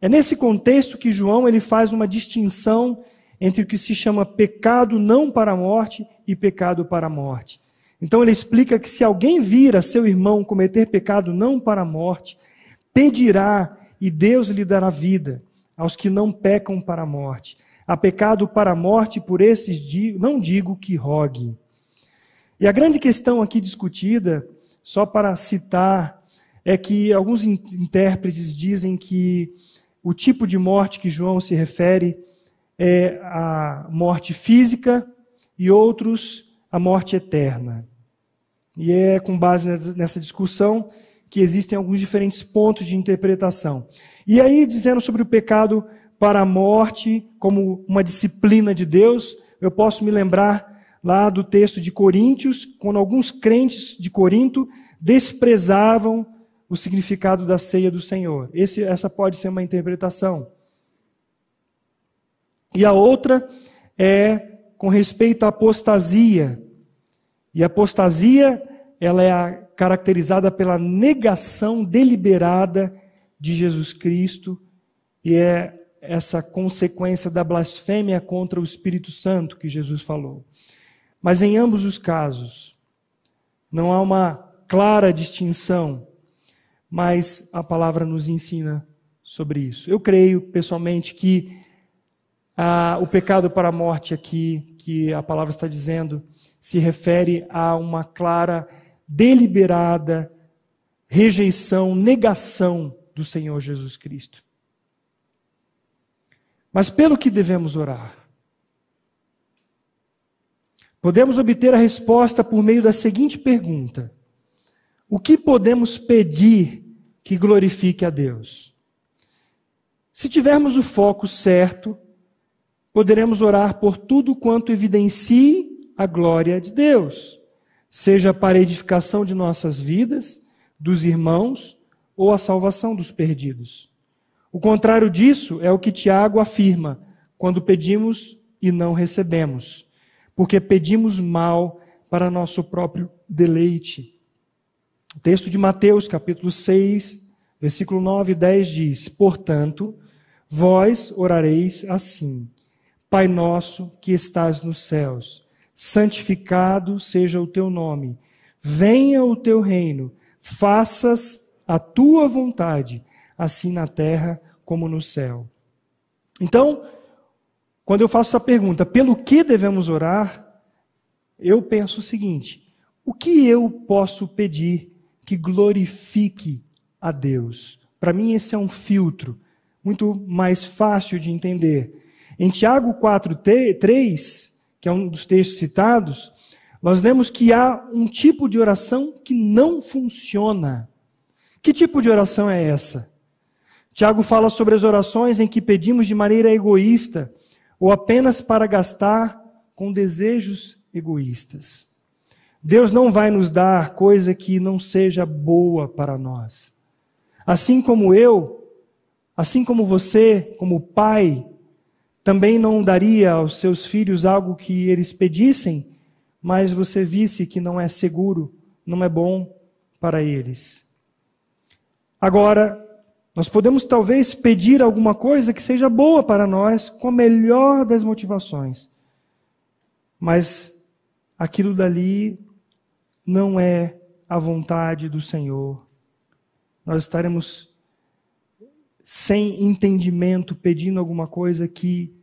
é nesse contexto que João ele faz uma distinção entre o que se chama pecado não para a morte e pecado para a morte. Então ele explica que se alguém vir a seu irmão cometer pecado não para a morte, pedirá e Deus lhe dará vida aos que não pecam para a morte. Há pecado para a morte, por esses não digo que rogue. E a grande questão aqui discutida, só para citar, é que alguns intérpretes dizem que o tipo de morte que João se refere é a morte física e outros a morte eterna. E é com base nessa discussão que existem alguns diferentes pontos de interpretação. E aí, dizendo sobre o pecado para a morte como uma disciplina de Deus, eu posso me lembrar lá do texto de Coríntios, quando alguns crentes de Corinto desprezavam o significado da ceia do Senhor. Esse, essa pode ser uma interpretação. E a outra é com respeito à apostasia. E a apostasia, ela é caracterizada pela negação deliberada de Jesus Cristo e é essa consequência da blasfêmia contra o Espírito Santo que Jesus falou. Mas em ambos os casos, não há uma clara distinção, mas a palavra nos ensina sobre isso. Eu creio, pessoalmente, que ah, o pecado para a morte aqui, que a palavra está dizendo, se refere a uma clara, deliberada rejeição, negação do Senhor Jesus Cristo. Mas pelo que devemos orar? Podemos obter a resposta por meio da seguinte pergunta: O que podemos pedir que glorifique a Deus? Se tivermos o foco certo, poderemos orar por tudo quanto evidencie a glória de Deus, seja para a edificação de nossas vidas, dos irmãos ou a salvação dos perdidos. O contrário disso é o que Tiago afirma quando pedimos e não recebemos porque pedimos mal para nosso próprio deleite. O texto de Mateus, capítulo 6, versículo 9 e 10 diz: Portanto, vós orareis assim: Pai nosso que estás nos céus, santificado seja o teu nome, venha o teu reino, faças a tua vontade, assim na terra como no céu. Então, quando eu faço essa pergunta, pelo que devemos orar, eu penso o seguinte: o que eu posso pedir que glorifique a Deus? Para mim, esse é um filtro muito mais fácil de entender. Em Tiago 4, 3, que é um dos textos citados, nós vemos que há um tipo de oração que não funciona. Que tipo de oração é essa? Tiago fala sobre as orações em que pedimos de maneira egoísta ou apenas para gastar com desejos egoístas. Deus não vai nos dar coisa que não seja boa para nós. Assim como eu, assim como você, como pai, também não daria aos seus filhos algo que eles pedissem mas você visse que não é seguro, não é bom para eles. Agora, nós podemos talvez pedir alguma coisa que seja boa para nós, com a melhor das motivações, mas aquilo dali não é a vontade do Senhor. Nós estaremos sem entendimento pedindo alguma coisa que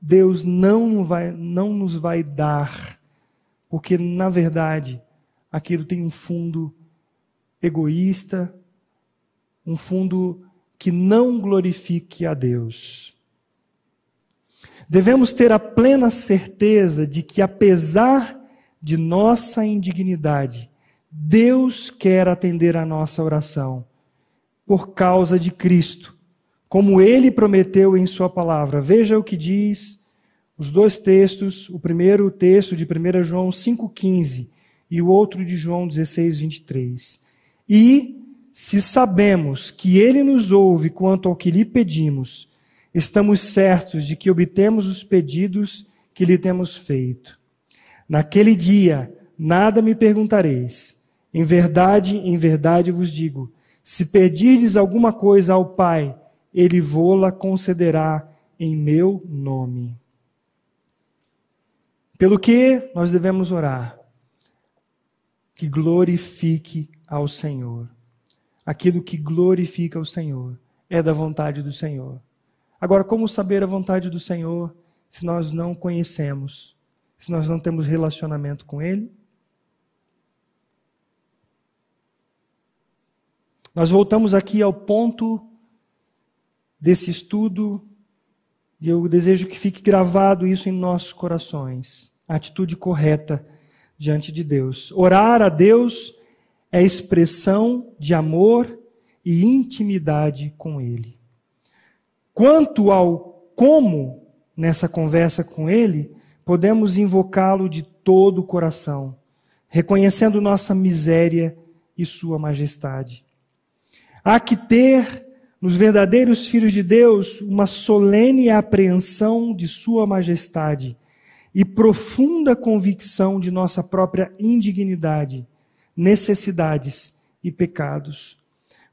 Deus não, vai, não nos vai dar porque, na verdade, aquilo tem um fundo egoísta, um fundo que não glorifique a Deus. Devemos ter a plena certeza de que, apesar de nossa indignidade, Deus quer atender a nossa oração por causa de Cristo, como ele prometeu em Sua palavra. Veja o que diz os dois textos, o primeiro texto de 1 João 5,15 e o outro de João 16, 23. E, se sabemos que Ele nos ouve quanto ao que lhe pedimos, estamos certos de que obtemos os pedidos que lhe temos feito. Naquele dia, nada me perguntareis. Em verdade, em verdade vos digo: se pedirdes alguma coisa ao Pai, Ele vô-la concederá em meu nome. Pelo que nós devemos orar? Que glorifique ao Senhor. Aquilo que glorifica ao Senhor é da vontade do Senhor. Agora, como saber a vontade do Senhor se nós não conhecemos, se nós não temos relacionamento com Ele? Nós voltamos aqui ao ponto desse estudo e eu desejo que fique gravado isso em nossos corações. A atitude correta diante de Deus. Orar a Deus é expressão de amor e intimidade com Ele. Quanto ao como nessa conversa com Ele, podemos invocá-lo de todo o coração, reconhecendo nossa miséria e Sua majestade. Há que ter nos verdadeiros filhos de Deus, uma solene apreensão de Sua majestade e profunda convicção de nossa própria indignidade, necessidades e pecados.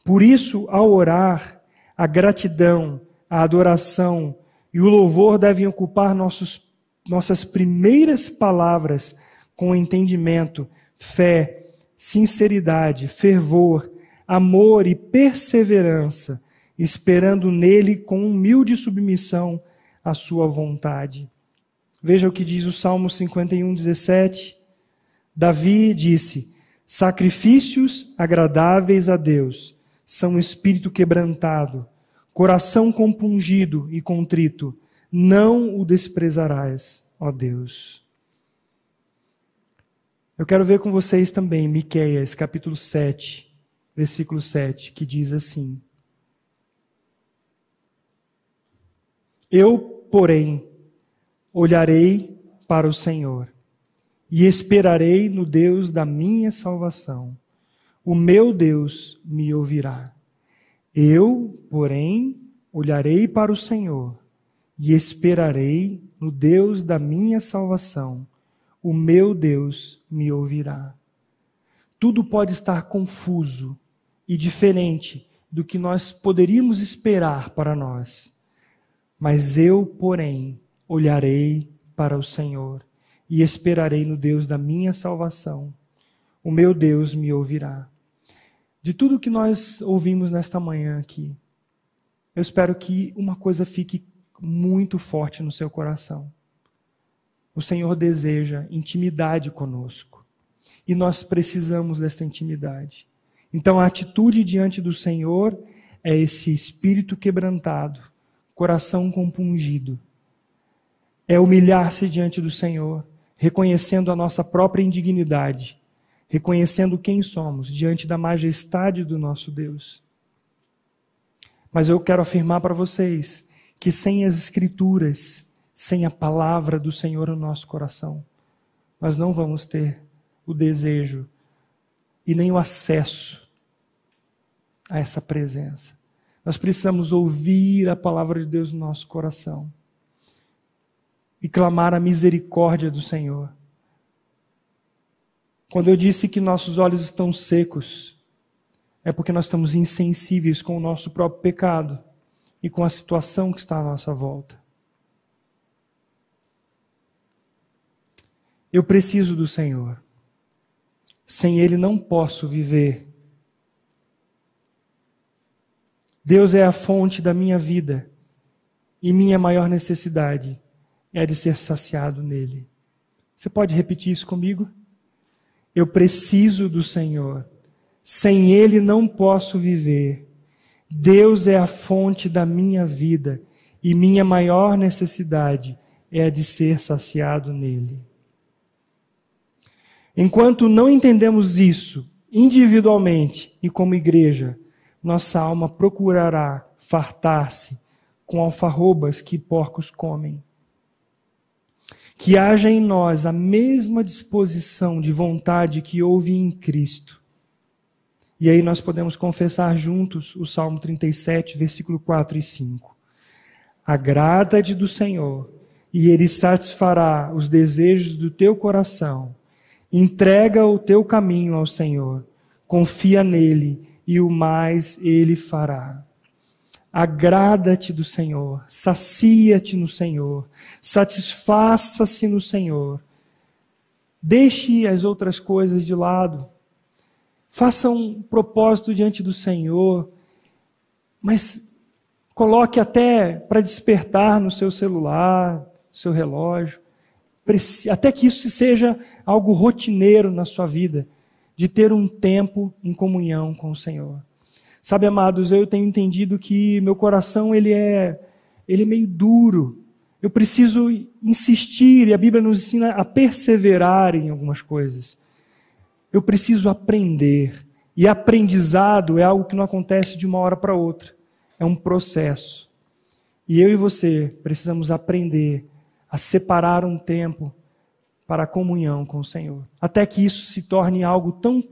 Por isso, ao orar, a gratidão, a adoração e o louvor devem ocupar nossos, nossas primeiras palavras com entendimento, fé, sinceridade, fervor, amor e perseverança esperando nele com humilde submissão à sua vontade. Veja o que diz o Salmo 51, 17. Davi disse: Sacrifícios agradáveis a Deus são espírito quebrantado, coração compungido e contrito, não o desprezarás, ó Deus. Eu quero ver com vocês também Miqueias, capítulo 7, versículo 7, que diz assim: Eu, porém, olharei para o Senhor e esperarei no Deus da minha salvação. O meu Deus me ouvirá. Eu, porém, olharei para o Senhor e esperarei no Deus da minha salvação. O meu Deus me ouvirá. Tudo pode estar confuso e diferente do que nós poderíamos esperar para nós. Mas eu, porém, olharei para o Senhor e esperarei no Deus da minha salvação. O meu Deus me ouvirá. De tudo que nós ouvimos nesta manhã aqui, eu espero que uma coisa fique muito forte no seu coração. O Senhor deseja intimidade conosco. E nós precisamos desta intimidade. Então, a atitude diante do Senhor é esse espírito quebrantado coração compungido. É humilhar-se diante do Senhor reconhecendo a nossa própria indignidade, reconhecendo quem somos diante da majestade do nosso Deus. Mas eu quero afirmar para vocês que sem as Escrituras, sem a palavra do Senhor no nosso coração, nós não vamos ter o desejo e nem o acesso a essa presença. Nós precisamos ouvir a palavra de Deus no nosso coração e clamar a misericórdia do Senhor. Quando eu disse que nossos olhos estão secos, é porque nós estamos insensíveis com o nosso próprio pecado e com a situação que está à nossa volta. Eu preciso do Senhor. Sem Ele não posso viver. Deus é a fonte da minha vida e minha maior necessidade é de ser saciado nele. Você pode repetir isso comigo? Eu preciso do Senhor. Sem Ele não posso viver. Deus é a fonte da minha vida e minha maior necessidade é a de ser saciado nele. Enquanto não entendemos isso individualmente e como igreja, nossa alma procurará fartar-se com alfarrobas que porcos comem que haja em nós a mesma disposição de vontade que houve em Cristo. E aí nós podemos confessar juntos o Salmo 37, versículo 4 e 5. Agrada-te do Senhor, e Ele satisfará os desejos do teu coração. Entrega o teu caminho ao Senhor, confia nele, e o mais Ele fará. Agrada-te do Senhor, sacia-te no Senhor, satisfaça-se no Senhor. Deixe as outras coisas de lado. Faça um propósito diante do Senhor, mas coloque até para despertar no seu celular, seu relógio, até que isso seja algo rotineiro na sua vida, de ter um tempo em comunhão com o Senhor. Sabe, amados, eu tenho entendido que meu coração ele é ele é meio duro. Eu preciso insistir e a Bíblia nos ensina a perseverar em algumas coisas. Eu preciso aprender. E aprendizado é algo que não acontece de uma hora para outra. É um processo. E eu e você precisamos aprender a separar um tempo para a comunhão com o Senhor. Até que isso se torne algo tão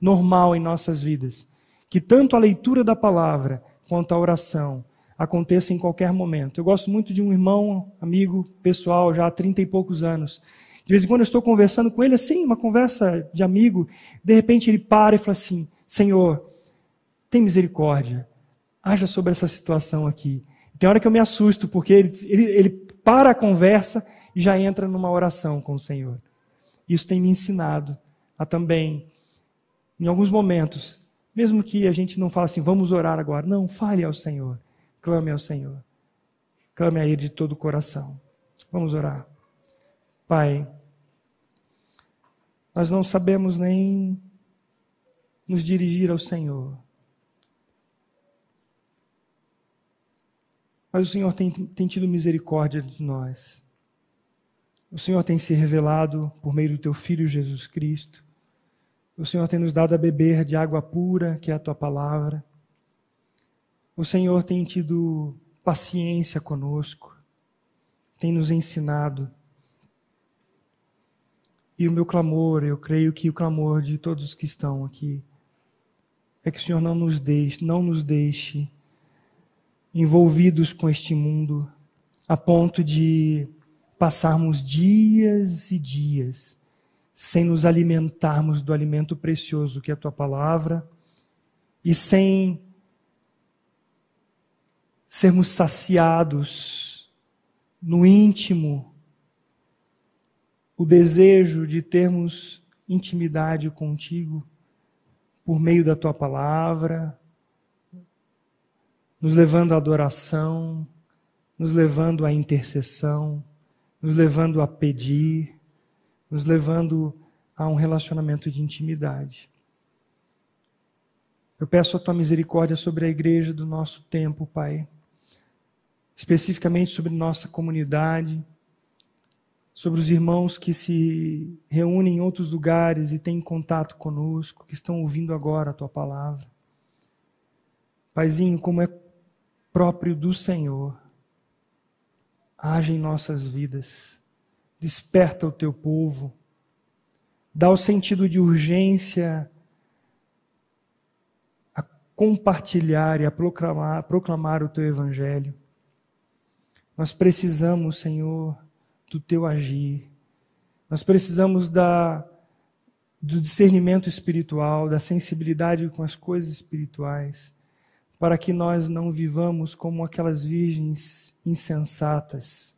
normal em nossas vidas que tanto a leitura da palavra quanto a oração aconteça em qualquer momento. Eu gosto muito de um irmão, amigo, pessoal, já há trinta e poucos anos. De vez em quando eu estou conversando com ele, assim, uma conversa de amigo, de repente ele para e fala assim: Senhor, tem misericórdia, haja sobre essa situação aqui. Tem hora que eu me assusto, porque ele, ele, ele para a conversa e já entra numa oração com o Senhor. Isso tem me ensinado a também, em alguns momentos, mesmo que a gente não fale assim, vamos orar agora. Não, fale ao Senhor. Clame ao Senhor. Clame a Ele de todo o coração. Vamos orar. Pai, nós não sabemos nem nos dirigir ao Senhor. Mas o Senhor tem, tem tido misericórdia de nós. O Senhor tem se revelado por meio do teu Filho Jesus Cristo. O Senhor tem nos dado a beber de água pura, que é a tua palavra. O Senhor tem tido paciência conosco, tem nos ensinado. E o meu clamor, eu creio que o clamor de todos os que estão aqui, é que o Senhor não nos deixe, não nos deixe envolvidos com este mundo, a ponto de passarmos dias e dias sem nos alimentarmos do alimento precioso que é a tua palavra e sem sermos saciados no íntimo o desejo de termos intimidade contigo por meio da tua palavra, nos levando à adoração, nos levando à intercessão, nos levando a pedir nos levando a um relacionamento de intimidade. Eu peço a tua misericórdia sobre a igreja do nosso tempo, Pai, especificamente sobre nossa comunidade. sobre os irmãos que se reúnem em outros lugares e têm contato conosco, que estão ouvindo agora a tua palavra. Paizinho, como é próprio do Senhor, age em nossas vidas, desperta o teu povo, dá o sentido de urgência a compartilhar e a proclamar, proclamar o teu evangelho. Nós precisamos, Senhor, do teu agir. Nós precisamos da, do discernimento espiritual, da sensibilidade com as coisas espirituais, para que nós não vivamos como aquelas virgens insensatas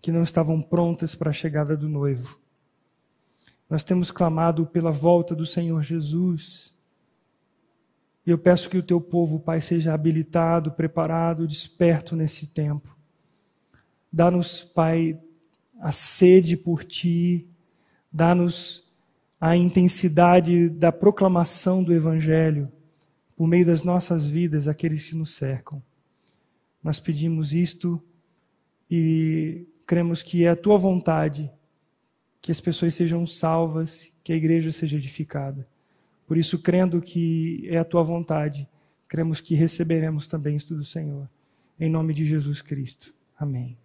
que não estavam prontas para a chegada do noivo. Nós temos clamado pela volta do Senhor Jesus. E eu peço que o teu povo, Pai, seja habilitado, preparado, desperto nesse tempo. Dá-nos, Pai, a sede por ti, dá-nos a intensidade da proclamação do Evangelho por meio das nossas vidas àqueles que nos cercam. Nós pedimos isto e cremos que é a tua vontade que as pessoas sejam salvas, que a igreja seja edificada. Por isso, crendo que é a tua vontade, cremos que receberemos também isto do Senhor. Em nome de Jesus Cristo. Amém.